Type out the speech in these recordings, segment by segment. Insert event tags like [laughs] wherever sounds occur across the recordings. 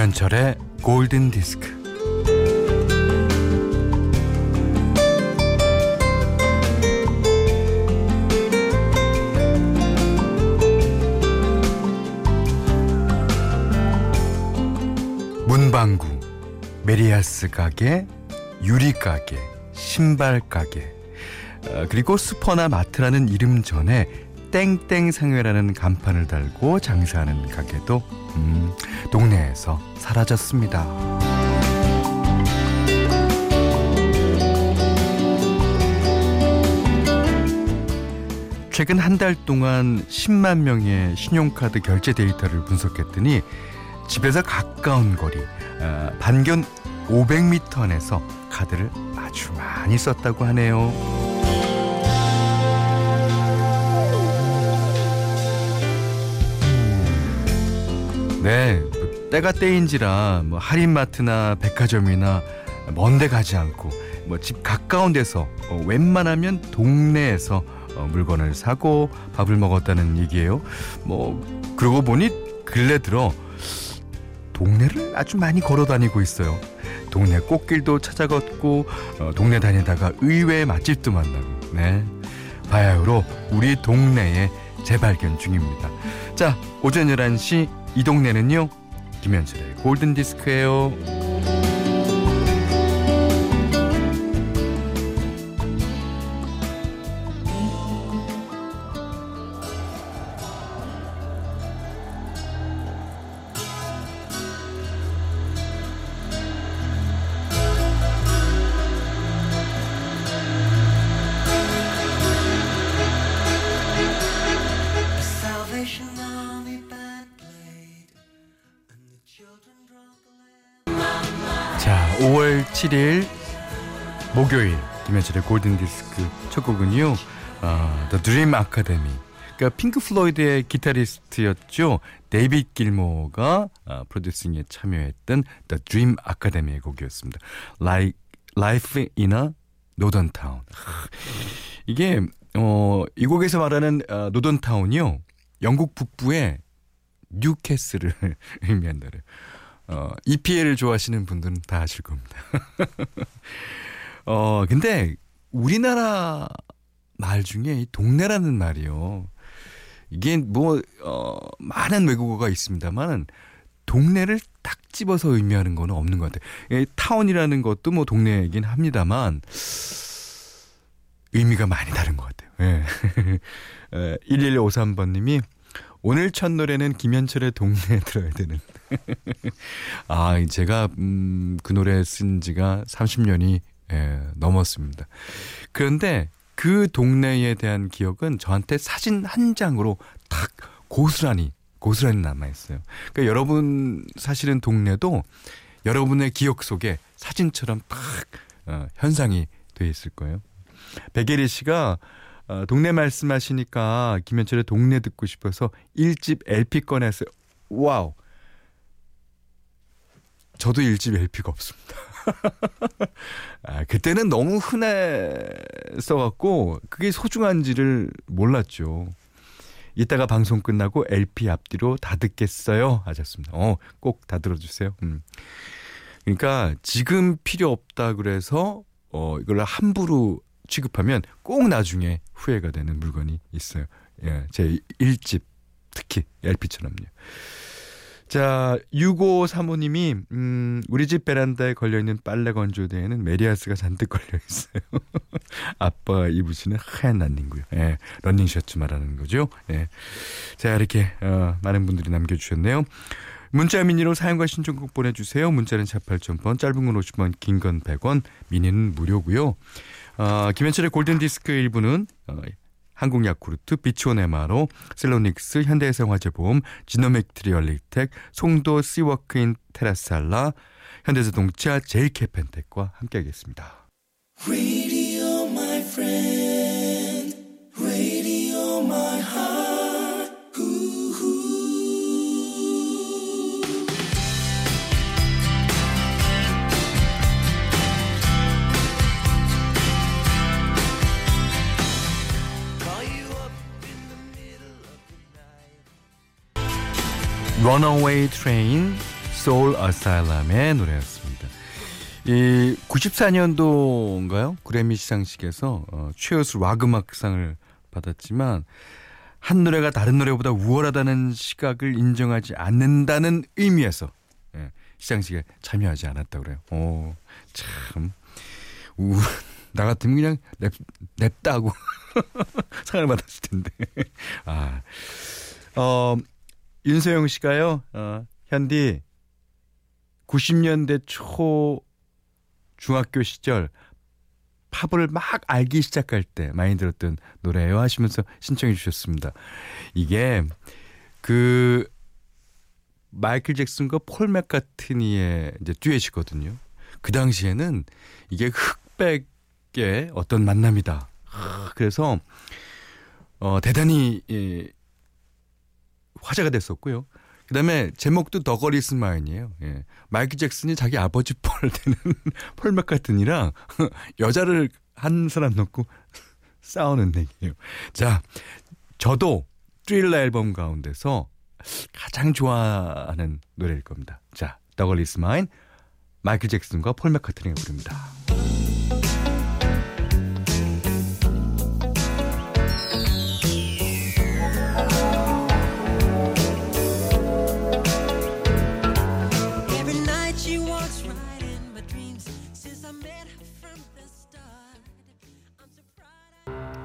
김현철의 골든 디스크. 문방구, 메리아스 가게, 유리 가게, 신발 가게, 어, 그리고 슈퍼나 마트라는 이름 전에 땡땡 상회라는 간판을 달고 장사하는 가게도 음, 동네에서 사라졌습니다. 최근 한 달 동안 10만 명의 신용카드 결제 데이터를 분석했더니 집에서 가까운 거리 어, 반견 500m 안에서 카드를 아주 많이 썼다고 하네요. 때가 때인지라 뭐 할인마트나 백화점이나 먼데 가지 않고 뭐 집 가까운 데서 어, 웬만하면 동네에서 어, 물건을 사고 밥을 먹었다는 얘기예요. 뭐 그러고 보니 근래 들어 동네를 아주 많이 걸어 다니고 있어요. 동네 꽃길도 찾아 걷고 어, 동네 다니다가 의외의 맛집도 만나고 네 바야흐로 우리 동네의 재발견 중입니다. 자 오전 11시 이 동네는요 김현철의 골든디스크예요. 김현철의 골든 디스크 첫 곡은요. 아, The Dream Academy. 그러니까 핑크 플로이드의 기타리스트였죠. 데이빗 길모가 아, 프로듀싱에 참여했던 The Dream Academy의 곡이었습니다. Like Life in a Northern Town. 하, 이게 어, 이 곡에서 말하는 어, Northern Town이요. 영국 북부의 뉴캐슬을 [laughs] 의미한다래요. 어, EPL을 좋아하시는 분들은 다 아실 겁니다. [laughs] 어, 근데 우리나라 말 중에 이 동네라는 말이요. 이게 뭐, 어, 많은 외국어가 있습니다만 동네를 딱 집어서 의미하는 거는 없는 것 같아요. 이 타운이라는 것도 뭐 동네이긴 합니다만 의미가 많이 다른 것 같아요. 예. [laughs] 1153번님이 오늘 첫 노래는 김현철의 동네에 들어야 되는. [laughs] 아, 제가 음, 그 노래 쓴 지가 30년이 예, 넘었습니다. 그런데 그 동네에 대한 기억은 저한테 사진 한 장으로 딱 고스란히 고스란히 남아 있어요. 그러니까 여러분 사시는 동네도 여러분의 기억 속에 사진처럼 딱 어, 현상이 돼 있을 거예요. 백예리 씨가 어, 동네 말씀하시니까 김현철의 동네 듣고 싶어서 1집 LP 꺼냈어요. 와우. 저도 1집 LP가 없습니다. [laughs] 아, 그때는 너무 흔했어갖고 그게 소중한지를 몰랐죠. 이따가 방송 끝나고 LP 앞뒤로 다 듣겠어요 하셨습니다. 어, 꼭 다 들어주세요. 음. 그러니까 지금 필요 없다 그래서 어, 이걸 함부로 취급하면 꼭 나중에 후회가 되는 물건이 있어요. 예, 제 1집 특히 LP처럼요. 자, 6535님이 음, 우리 집 베란다에 걸려 있는 빨래 건조대에는 메리아스가 잔뜩 걸려 있어요. [laughs] 아빠 입으시는 하얀 난닝구요. 예, 러닝 셔츠 말하는 거죠. 예. 자, 이렇게 어, 많은 분들이 남겨 주셨네요. 문자 미니로 사연과 신청곡 보내 주세요. 문자는 48,000번, 짧은 건 50원, 긴 건 100원, 미니는 무료고요. 어, 김현철의 골든 디스크 일부는 어, 한국 야쿠르트, 비치온 에마로, 셀로닉스, 현대해상화재보험, 지노맥트리얼리텍, 송도 씨워크인 테라살라, 현대자동차, 제일캐펜텍과 함께하겠습니다. Radio, Runaway Train, 소울 아사일람의 노래였습니다. 이 94년도인가요? 그래미 시상식에서 어, 최우수 락 음악상을 받았지만 한 노래가 다른 노래보다 우월하다는 시각을 인정하지 않는다는 의미에서 예, 시상식에 참여하지 않았다 그래요. 오, 참. 우, [laughs] 나 같으면 그냥 냅, 냅다고 [laughs] 상을 받았을 텐데. 아, 어, 윤소영 씨가요, 어, 현디, 90년대 초 중학교 시절 팝을 막 알기 시작할 때 많이 들었던 노래예요 하시면서 신청해 주셨습니다. 이게 그 마이클 잭슨과 폴 맥카트니의 이제 듀엣이거든요. 그 당시에는 이게 흑백의 어떤 만남이다. 그래서 어 대단히 예, 화제가 됐었고요. 그다음에 제목도 The Girl Is Mine이에요. 예. 마이클 잭슨이 자기 아버지 뻘 되는 [laughs] 폴 매카트니랑 [laughs] 여자를 한 사람 놓고 [laughs] 싸우는 얘기예요. 자, 저도 트릴러 앨범 가운데서 가장 좋아하는 노래일 겁니다. 자, The Girl Is Mine 마이클 잭슨과 폴 매카트니 부릅니다.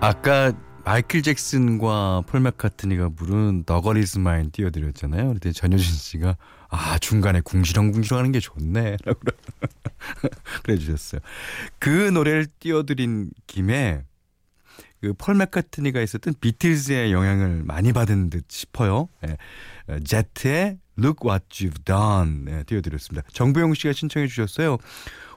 아까 마이클 잭슨과 폴 맥카트니가 부른 너거리스 마인 띄워드렸잖아요. 그때 전효진 씨가 아 중간에 궁시렁궁시렁하는 게 좋네라고 [laughs] 그래 주셨어요. 그 노래를 띄워드린 김에 그폴 맥카트니가 있었던 비틀즈의 영향을 많이 받은 듯 싶어요. 예. 어, 제트의 Look What You've Done 네, 띄워드렸습니다. 정부영 씨가 신청해 주셨어요.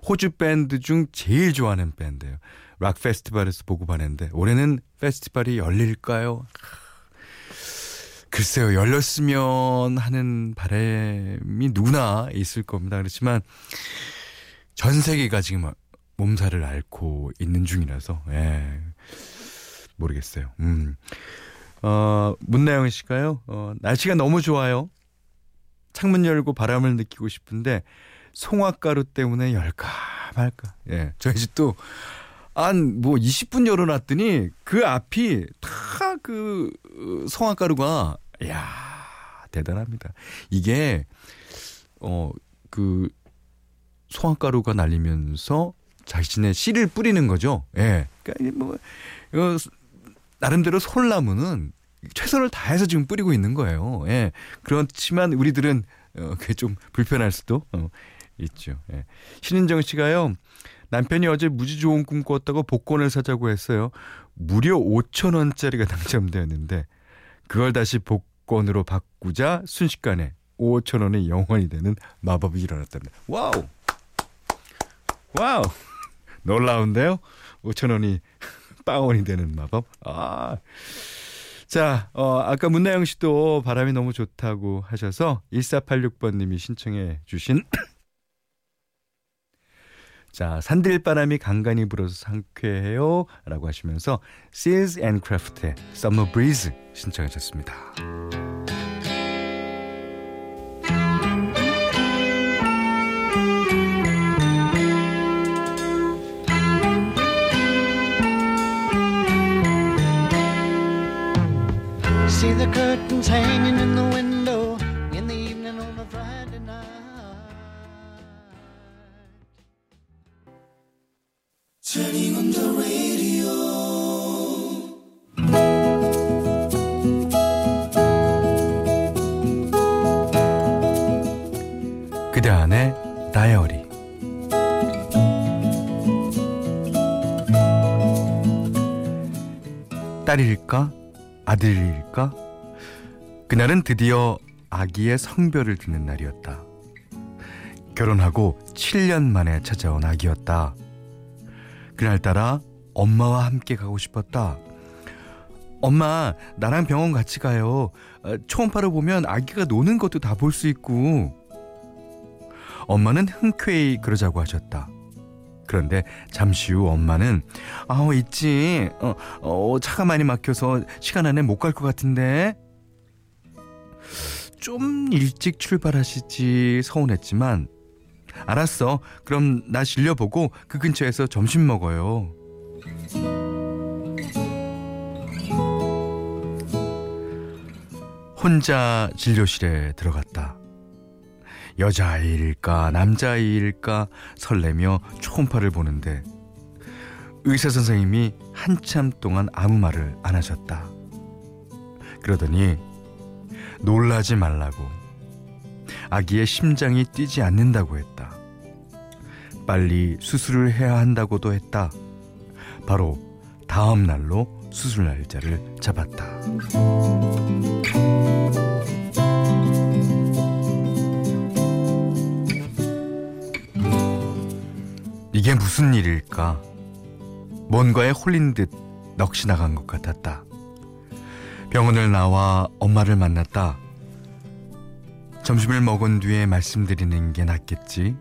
호주 밴드 중 제일 좋아하는 밴드예요. 락 페스티벌에서 보고 봤는데 올해는 페스티벌이 열릴까요? 글쎄요 열렸으면 하는 바람이 누구나 있을 겁니다. 그렇지만 전 세계가 지금 몸살을 앓고 있는 중이라서 예, 모르겠어요. 음. 어, 문나영 씨가요. 어, 날씨가 너무 좋아요. 창문 열고 바람을 느끼고 싶은데 송화가루 때문에 열까 말까. 예. 저희 집도 한 뭐 20분 열어놨더니 그 앞이 다 그 송화가루가 야 대단합니다. 이게 어그 송화가루가 날리면서 자신의 씨를 뿌리는 거죠. 예. 그러니까 뭐 이거 나름대로 솔나무는 최선을 다해서 지금 뿌리고 있는 거예요. 예. 그렇지만 우리들은 어, 그게 좀 불편할 수도 어, 있죠. 예. 신은정 씨가요. 남편이 어제 무지 좋은 꿈 꿨다고 복권을 사자고 했어요. 무려 5천 원짜리가 당첨되었는데 그걸 다시 복권으로 바꾸자 순식간에 5천 원이 영원이 되는 마법이 일어났답니다. Wow. Wow. 놀라운데요? 5천 원이 [laughs] 빵원이 되는 마법. 아. 자, 어, 아까 문나영 씨도 바람이 너무 좋다고 하셔서 1486번님이 신청해 주신 [clears throat] 자, 산들바람이 간간히 불어서 상쾌해요 라고 하시면서 Seals and Craft의 Summer Breeze 신청하셨습니다. The curtains hanging in the window in the evening on a Friday night. Turning on the radio. 그대 안의 다이어리 딸일까 아들일까 그날은 드디어 아기의 성별을 듣는 날이었다. 결혼하고 7년 만에 찾아온 아기였다. 그날따라 엄마와 함께 가고 싶었다. 엄마 나랑 병원 같이 가요. 어, 초음파를 보면 아기가 노는 것도 다 볼 수 있고. 엄마는 흔쾌히 그러자고 하셨다. 그런데 잠시 후 엄마는 아우 있지. 어, 어 차가 많이 막혀서 시간 안에 못 갈 것 같은데 좀 일찍 출발하시지 서운했지만 알았어. 그럼 나 진료보고 그 근처에서 점심 먹어요. 혼자 진료실에 들어갔다. 여자아이일까 남자아이일까 설레며 초음파를 보는데 의사 선생님이 한참 동안 아무 말을 안 하셨다. 그러더니 놀라지 말라고 아기의 심장이 뛰지 않는다고 했다. 빨리 수술을 해야 한다고도 했다. 바로 다음 날로 수술 날짜를 잡았다. 이게 무슨 일일까? 뭔가에 홀린 듯 넋이 나간 것 같았다. 병원을 나와 엄마를 만났다. 점심을 먹은 뒤에 말씀드리는 게 낫겠지.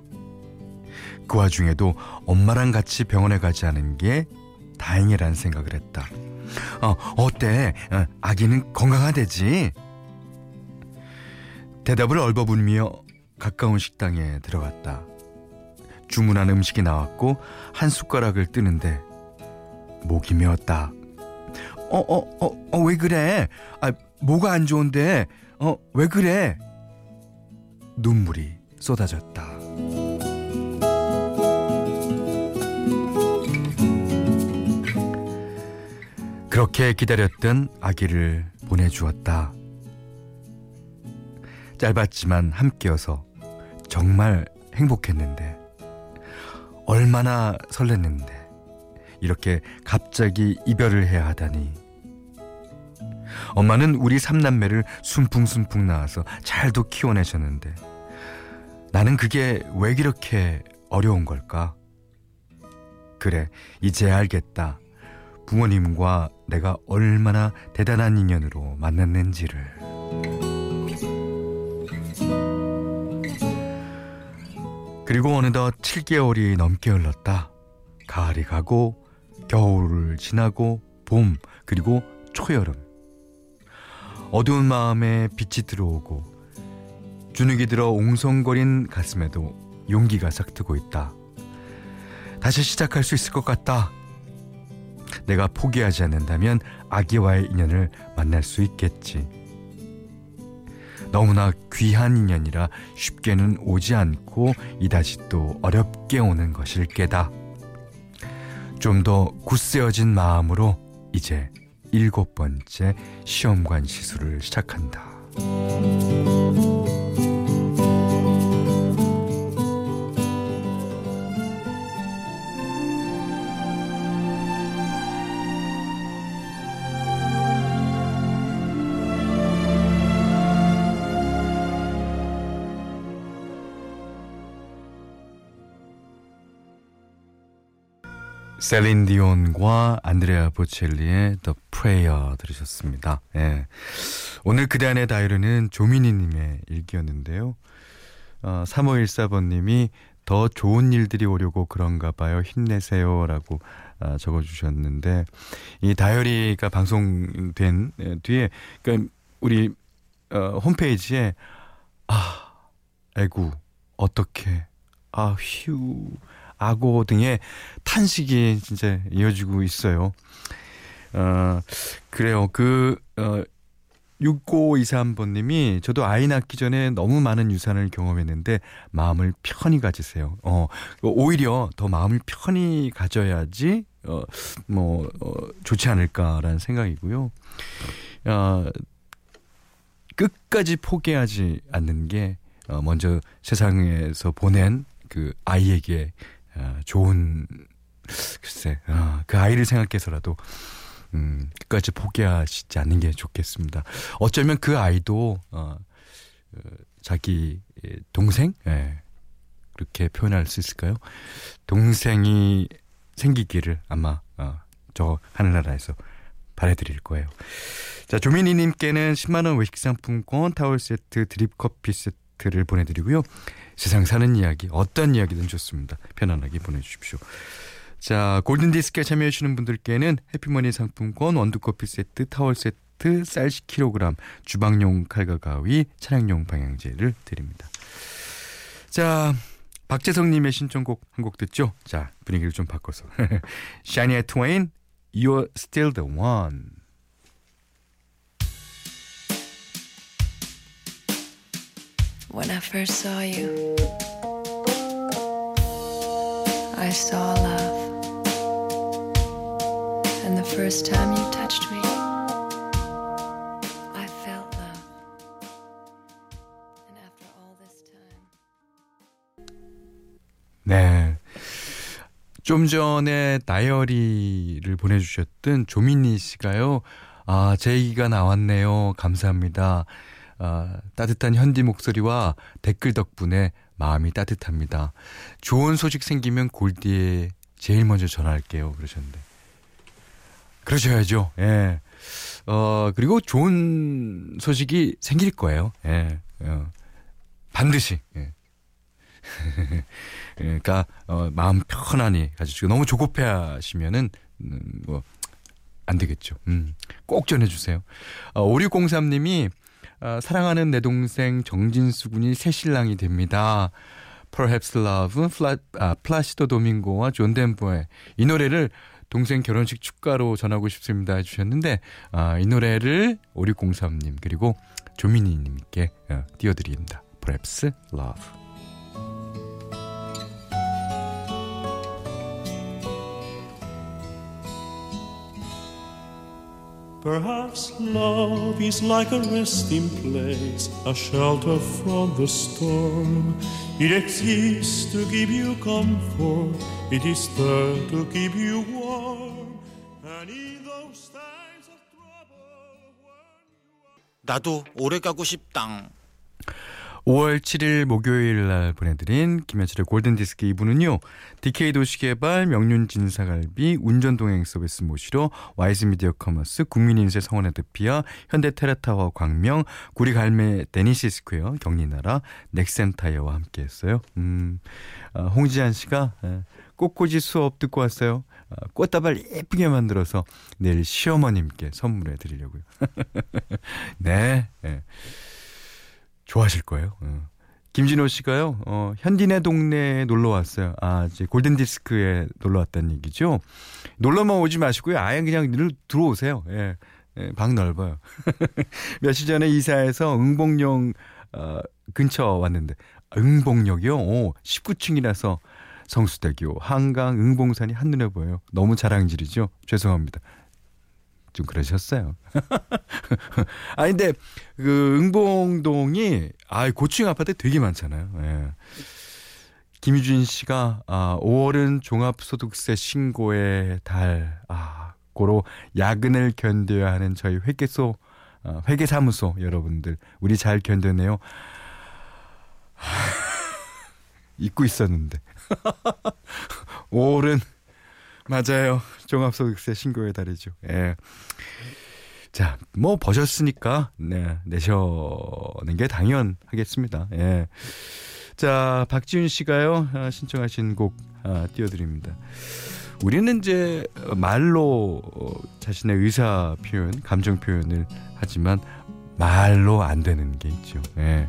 그 와중에도 엄마랑 같이 병원에 가지 않은 게 다행이라는 생각을 했다. 어, 어때? 어, 아기는 건강하대지? 대답을 얼버무리며 가까운 식당에 들어갔다. 주문한 음식이 나왔고 한 숟가락을 뜨는데 목이 메었다. 어, 어, 어, 어, 왜 그래? 아, 뭐가 안 좋은데? 어, 왜 그래? 눈물이 쏟아졌다. 그렇게 기다렸던 아기를 보내주었다. 짧았지만 함께여서 정말 행복했는데, 얼마나 설렜는데, 이렇게 갑자기 이별을 해야 하다니. 엄마는 우리 삼남매를 순풍순풍 낳아서 잘도 키워내셨는데, 나는 그게 왜 그렇게 어려운 걸까? 그래, 이제 알겠다. 부모님과 내가 얼마나 대단한 인연으로 만났는지를. 그리고 어느덧 7개월이 넘게 흘렀다. 가을이 가고 겨울을 지나고 봄 그리고 초여름. 어두운 마음에 빛이 들어오고 주눅이 들어 옹성거린 가슴에도 용기가 싹트고 있다. 다시 시작할 수 있을 것 같다. 내가 포기하지 않는다면 아기와의 인연을 만날 수 있겠지. 너무나 귀한 인연이라 쉽게는 오지 않고 이다시 또 어렵게 오는 것일 게다. 좀 더 굳세어진 마음으로 이제 일곱 번째 시험관 시술을 시작한다. 셀린 디온과 안드레아 보첼리의 The Prayer 들으셨습니다. 예. 오늘 그대 안의 다이어리는 조민희님의 일기였는데요. 어, 3514번님이 더 좋은 일들이 오려고 그런가 봐요. 힘내세요 라고 아, 적어주셨는데 이 다이어리가 방송된 예, 뒤에 그러니까 우리 어, 홈페이지에 아 애구 어떻게 아 휴 악어 등의 탄식이 진짜 이어지고 있어요. 어, 그래요. 그, 어, 6523번님이 저도 아이 낳기 전에 너무 많은 유산을 경험했는데 마음을 편히 가지세요. 어, 오히려 더 마음을 편히 가져야지, 어, 뭐, 어, 좋지 않을까라는 생각이고요. 어, 끝까지 포기하지 않는 게, 어, 먼저 세상에서 보낸 그 아이에게 어, 좋은 글쎄 어, 그 아이를 생각해서라도 음, 끝까지 포기하시지 않는 게 좋겠습니다. 어쩌면 그 아이도 어, 어, 자기 동생 예, 그렇게 표현할 수 있을까요? 동생이 생기기를 아마 어, 저 하늘나라에서 바래드릴 거예요. 자 조민희님께는 10만 원 외식 상품권 타월 세트 드립 커피 세트 를 보내드리고요. 세상 사는 이야기 어떤 이야기든 좋습니다. 편안하게 보내주십시오. 자 골든디스크에 참여해주시는 분들께는 해피머니 상품권 원두커피 세트 타월 세트, 쌀 10kg, 주방용 칼과 가위, 차량용 방향제를 드립니다. 자, 박재성님의 신청곡 한 곡 듣죠? 자, 분위기를 좀 바꿔서. [laughs] 샤니아 트웨인, You're Still the One. When I first saw you, I saw love. And the first time you touched me, I felt love. And after all this time, 네. 좀 전에 다이어리를 보내주셨던 조민희 씨가요. 아, 제 얘기가 나왔네요. 감사합니다. 아, 따뜻한 현디 목소리와 댓글 덕분에 마음이 따뜻합니다. 좋은 소식 생기면 골디에 제일 먼저 전화할게요. 그러셨는데. 그러셔야죠. 예. 어, 그리고 좋은 소식이 생길 거예요. 예. 어, 반드시. 예. [laughs] 그러니까 어, 마음 편안히 가지시고 너무 조급해 하시면은 음, 뭐 안 되겠죠. 음, 꼭 전해 주세요. 어, 5603님이 어, 사랑하는 내 동생 정진수 군이 새 신랑이 됩니다. Perhaps Love, 플라, 아, 플라시도 도밍고와 존 덴버의 이 노래를 동생 결혼식 축가로 전하고 싶습니다 해주셨는데 아, 이 노래를 5603님 그리고 조민희님께 어, 띄워드립니다. Perhaps Love. Perhaps love is like a resting place, a shelter from the storm. It exists to give you comfort, it is there to keep you warm. And in those times of trouble, when 나도 오래 가고 싶당. 5월 7일 목요일 날 보내드린 김현철의 골든디스크 2부는요. DK 도시개발, 명륜진사갈비, 운전동행 서비스 모시러 와이즈미디어 커머스, 국민인세 성원애드피아, 현대테라타워 광명, 구리갈매 데니시스퀘어, 경리나라, 넥센타이어와 함께했어요. 음, 아, 홍지한 씨가 예, 꽃꽂이 수업 듣고 왔어요. 아, 꽃다발 예쁘게 만들어서 내일 시어머님께 선물해 드리려고요. [laughs] 네. 예. 좋아하실 거예요. 어. 김진호 씨가요, 어, 현디네 동네에 놀러 왔어요. 아, 이제 골든디스크에 놀러 왔다는 얘기죠. 놀러만 오지 마시고요. 아예 그냥 늘 들어오세요. 예. 예, 방 넓어요. [laughs] 며칠 전에 이사해서 응봉역, 어, 근처 왔는데, 응봉역이요? 오, 19층이라서 성수대교, 한강, 응봉산이 한눈에 보여요. 너무 자랑질이죠? 죄송합니다. 좀 그러셨어요. [laughs] 아 근데 그 응봉동이 아 고층 아파트 되게 많잖아요. 예. 김유진 씨가 아 5월은 종합소득세 신고의 달. 아 고로 야근을 견뎌야 하는 저희 회계소 아, 회계사무소 여러분들 우리 잘 견뎌내요. [laughs] 잊고 있었는데 [laughs] 5월은 맞아요. 종합소득세 신고의 달이죠. 예. 자, 뭐 버셨으니까 네, 내셔는 게 당연하겠습니다. 예. 자, 박지훈 씨가요 아, 신청하신 곡 아, 띄워드립니다. 우리는 이제 말로 어, 자신의 의사 표현, 감정 표현을 하지만 말로 안 되는 게 있죠. 예.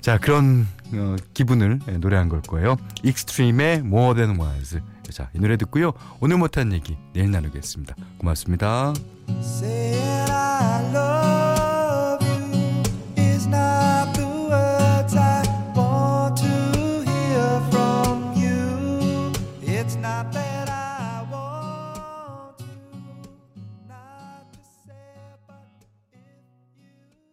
자, 그런 어, 기분을 예, 노래한 걸 거예요. 익스트림의 More Than Words. 자, 이 노래 듣고요. 오늘 못한 얘기 내일 나누겠습니다. 고맙습니다.